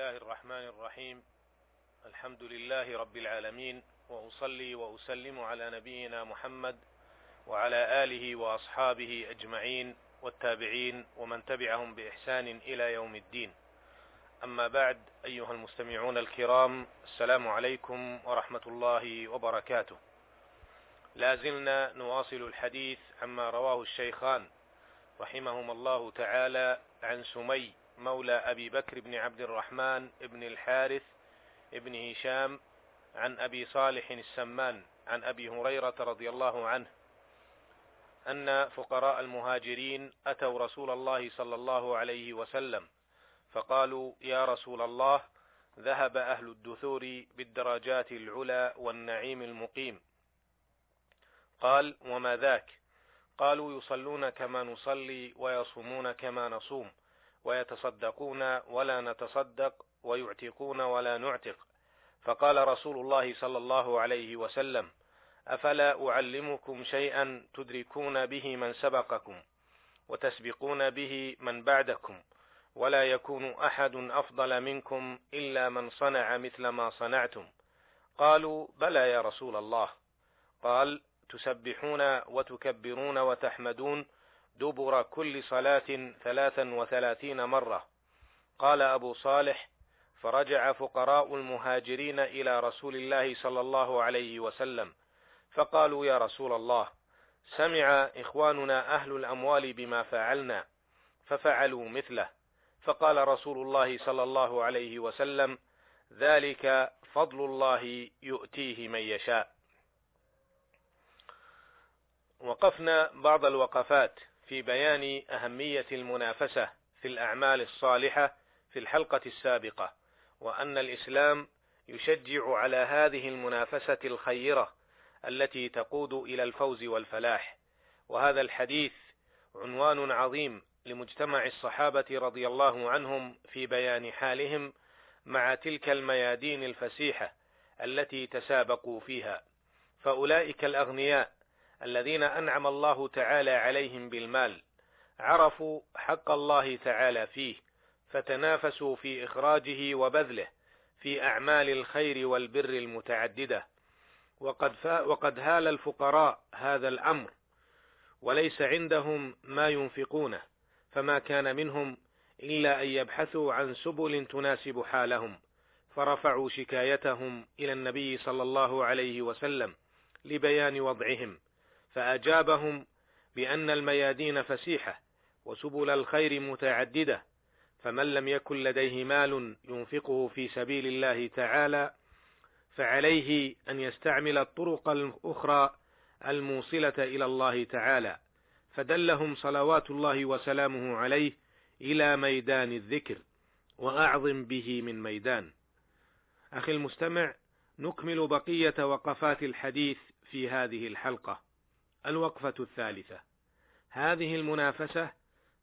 الله الرحمن الرحيم. الحمد لله رب العالمين وأصلي وأسلم على نبينا محمد وعلى آله وأصحابه أجمعين والتابعين ومن تبعهم بإحسان إلى يوم الدين. أما بعد أيها المستمعون الكرام السلام عليكم ورحمة الله وبركاته. لا زلنا نواصل الحديث عما رواه الشيخان رحمهما الله تعالى عن سمي مولى أبي بكر بن عبد الرحمن بن الحارث بن هشام عن أبي صالح السمان عن أبي هريرة رضي الله عنه أن فقراء المهاجرين أتوا رسول الله صلى الله عليه وسلم فقالوا يا رسول الله ذهب أهل الدثور بالدرجات العلى والنعيم المقيم. قال وما ذاك؟ قالوا يصلون كما نصلي ويصومون كما نصوم. ويتصدقون ولا نتصدق ويعتقون ولا نعتق. فقال رسول الله صلى الله عليه وسلم أفلا أعلمكم شيئا تدركون به من سبقكم وتسبقون به من بعدكم ولا يكون أحد أفضل منكم إلا من صنع مثل ما صنعتم. قالوا بلى يا رسول الله. قال تسبحون وتكبرون وتحمدون دبر كل صلاة ثلاثا وثلاثين مرة. قال أبو صالح فرجع فقراء المهاجرين إلى رسول الله صلى الله عليه وسلم فقالوا يا رسول الله سمع إخواننا أهل الأموال بما فعلنا ففعلوا مثله. فقال رسول الله صلى الله عليه وسلم ذلك فضل الله يؤتيه من يشاء. وقفنا بعض الوقفات. في بيان أهمية المنافسة في الأعمال الصالحة في الحلقة السابقة وأن الإسلام يشجع على هذه المنافسة الخيرة التي تقود إلى الفوز والفلاح. وهذا الحديث عنوان عظيم لمجتمع الصحابة رضي الله عنهم في بيان حالهم مع تلك الميادين الفسيحة التي تسابقوا فيها. فأولئك الأغنياء الذين أنعم الله تعالى عليهم بالمال عرفوا حق الله تعالى فيه فتنافسوا في إخراجه وبذله في أعمال الخير والبر المتعددة. وقد, وقد هال الفقراء هذا الأمر وليس عندهم ما ينفقونه فما كان منهم إلا أن يبحثوا عن سبل تناسب حالهم فرفعوا شكايتهم إلى النبي صلى الله عليه وسلم لبيان وضعهم. فأجابهم بأن الميادين فسيحة وسبل الخير متعددة فمن لم يكن لديه مال ينفقه في سبيل الله تعالى فعليه أن يستعمل الطرق الأخرى الموصلة إلى الله تعالى فدلهم صلوات الله وسلامه عليه إلى ميدان الذكر وأعظم به من ميدان. أخي المستمع نكمل بقية وقفات الحديث في هذه الحلقة. الوقفة الثالثة. هذه المنافسة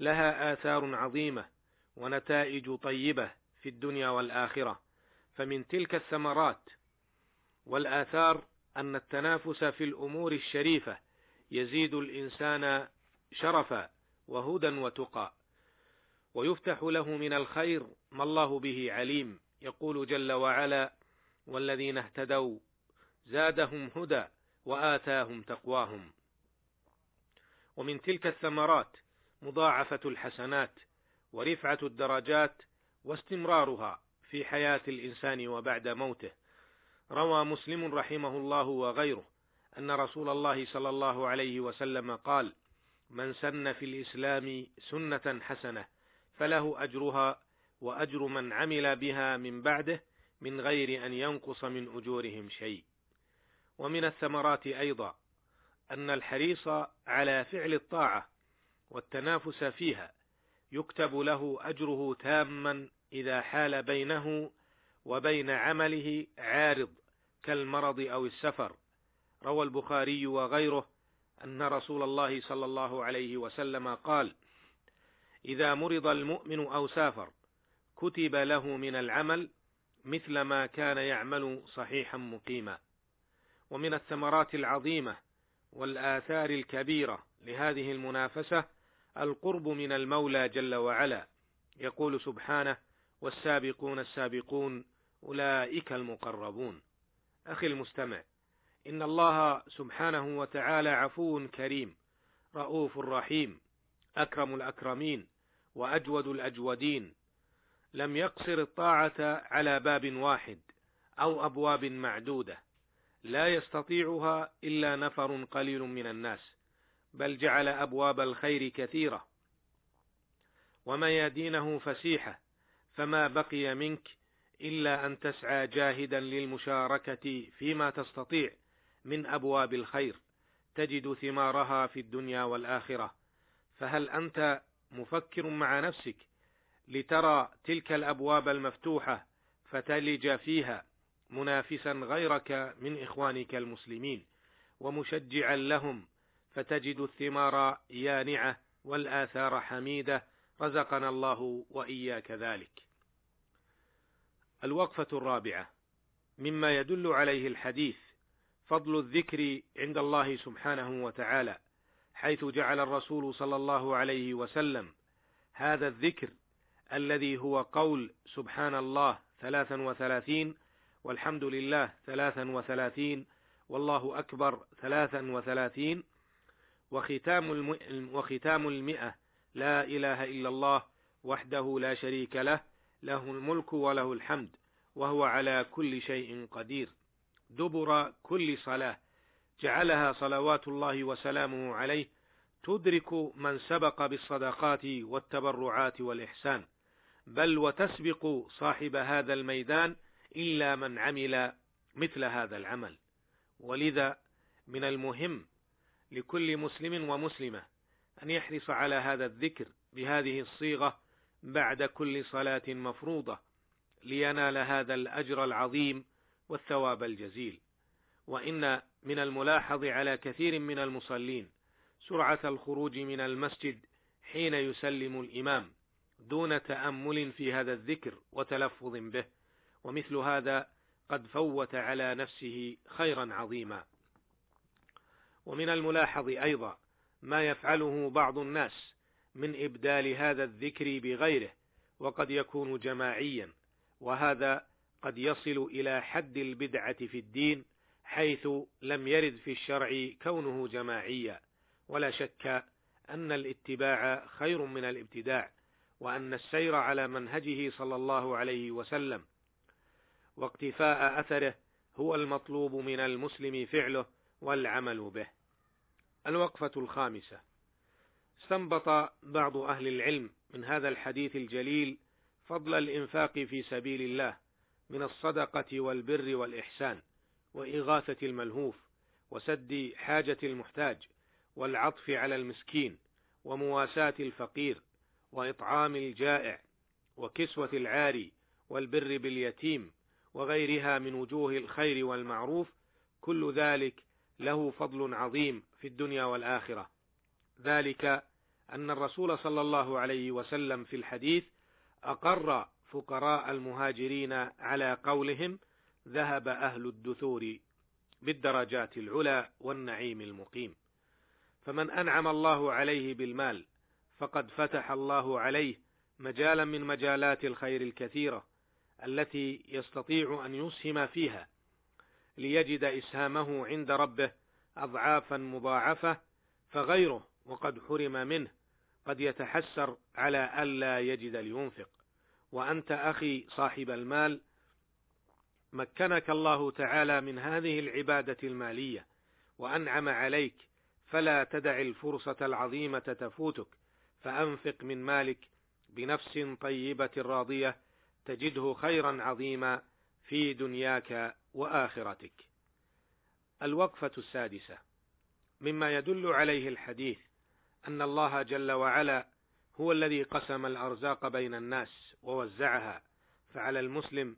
لها آثار عظيمة ونتائج طيبة في الدنيا والآخرة. فمن تلك الثمرات والآثار أن التنافس في الأمور الشريفة يزيد الإنسان شرفا وهدى وتقى. ويفتح له من الخير ما الله به عليم. يقول جل وعلا والذين اهتدوا زادهم هدى وآتاهم تقواهم. ومن تلك الثمرات مضاعفة الحسنات ورفعة الدرجات واستمرارها في حياة الإنسان وبعد موته. روى مسلم رحمه الله وغيره أن رسول الله صلى الله عليه وسلم قال من سن في الإسلام سنة حسنة فله أجرها وأجر من عمل بها من بعده من غير أن ينقص من أجورهم شيء. ومن الثمرات أيضا أن الحريص على فعل الطاعة والتنافس فيها يكتب له أجره تاما إذا حال بينه وبين عمله عارض كالمرض أو السفر روى البخاري وغيره أن رسول الله صلى الله عليه وسلم قال: إذا مرض المؤمن أو سافر كتب له من العمل مثل ما كان يعمل صحيحا مقيما. ومن الثمرات العظيمة والآثار الكبيرة لهذه المنافسة القرب من المولى جل وعلا. يقول سبحانه والسابقون السابقون أولئك المقربون. أخي المستمع إن الله سبحانه وتعالى عفو كريم رؤوف رحيم أكرم الأكرمين وأجود الأجودين. لم يقصر الطاعة على باب واحد أو أبواب معدودة. لا يستطيعها إلا نفر قليل من الناس بل جعل أبواب الخير كثيرة. وميادينه فسيحة فما بقي منك إلا أن تسعى جاهدا للمشاركة فيما تستطيع من أبواب الخير تجد ثمارها في الدنيا والآخرة. فهل أنت مفكر مع نفسك لترى تلك الأبواب المفتوحة فتلج فيها منافسا غيرك من إخوانك المسلمين ومشجعا لهم فتجد الثمار يانعة والآثار حميدة رزقنا الله وإياك ذلك. الوقفة الرابعة مما يدل عليه الحديث فضل الذكر عند الله سبحانه وتعالى حيث جعل الرسول صلى الله عليه وسلم هذا الذكر الذي هو قول سبحان الله ثلاثا وثلاثين والحمد لله ثلاثا وثلاثين والله أكبر ثلاثا وثلاثين وختام, الم... وختام المئة. لا إله إلا الله وحده لا شريك له له الملك وله الحمد وهو على كل شيء قدير. دبر كل صلاة. جعلها صلوات الله وسلامه عليه. تدرك من سبق بالصدقات والتبرعات والإحسان. بل وتسبق صاحب هذا الميدان إلا من عمل مثل هذا العمل. ولذا من المهم لكل مسلم ومسلمة أن يحرص على هذا الذكر بهذه الصيغة بعد كل صلاة مفروضة لينال هذا الأجر العظيم والثواب الجزيل. وإن من الملاحظ على كثير من المصلين سرعة الخروج من المسجد حين يسلم الإمام دون تأمل في هذا الذكر وتلفظ به. ومثل هذا قد فوت على نفسه خيرا عظيما. ومن الملاحظ أيضا ما يفعله بعض الناس من إبدال هذا الذكر بغيره وقد يكون جماعيا وهذا قد يصل إلى حد البدعة في الدين حيث لم يرد في الشرع كونه جماعيا. ولا شك أن الاتباع خير من الابتداع وأن السير على منهجه صلى الله عليه وسلم واقتفاء أثره هو المطلوب من المسلم فعله والعمل به. الوقفة الخامسة استنبط بعض أهل العلم من هذا الحديث الجليل فضل الإنفاق في سبيل الله من الصدقة والبر والإحسان وإغاثة الملهوف وسد حاجة المحتاج والعطف على المسكين ومواساة الفقير وإطعام الجائع وكسوة العاري والبر باليتيم وغيرها من وجوه الخير والمعروف كل ذلك له فضل عظيم في الدنيا والآخرة. ذلك أن الرسول صلى الله عليه وسلم في الحديث أقر فقراء المهاجرين على قولهم ذهب أهل الدثور بالدرجات العلى والنعيم المقيم فمن أنعم الله عليه بالمال فقد فتح الله عليه مجالا من مجالات الخير الكثيرة التي يستطيع أن يسهم فيها ليجد إسهامه عند ربه أضعافا مضاعفة فغيره وقد حرم منه قد يتحسر على ألا يجد لينفق. وأنت أخي صاحب المال مكنك الله تعالى من هذه العبادة المالية وأنعم عليك فلا تدع الفرصة العظيمة تفوتك فأنفق من مالك بنفس طيبة راضية تجده خيرا عظيما في دنياك وآخرتك. الوقفة السادسة مما يدل عليه الحديث أن الله جل وعلا هو الذي قسم الأرزاق بين الناس ووزعها فعلى المسلم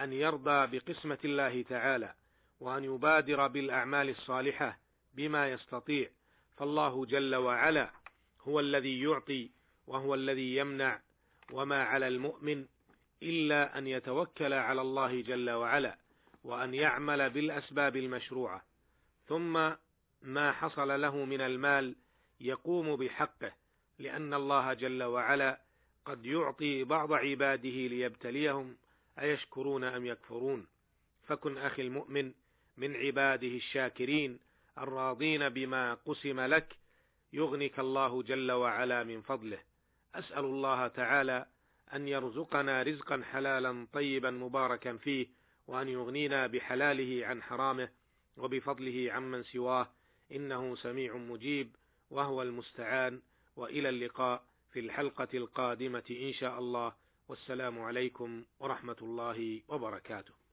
أن يرضى بقسمة الله تعالى وأن يبادر بالأعمال الصالحة بما يستطيع فالله جل وعلا هو الذي يعطي وهو الذي يمنع وما على المؤمن إلا أن يتوكل على الله جل وعلا وأن يعمل بالأسباب المشروعة ثم ما حصل له من المال يقوم بحقه لأن الله جل وعلا قد يعطي بعض عباده ليبتليهم أيشكرون أم يكفرون؟ فكن أخي المؤمن من عباده الشاكرين الراضين بما قسم لك يغنك الله جل وعلا من فضله. أسأل الله تعالى أن يرزقنا رزقا حلالا طيبا مباركا فيه وأن يغنينا بحلاله عن حرامه وبفضله عمن سواه. إنه سميع مجيب وهو المستعان وإلى اللقاء في الحلقة القادمة إن شاء الله. والسلام عليكم ورحمة الله وبركاته.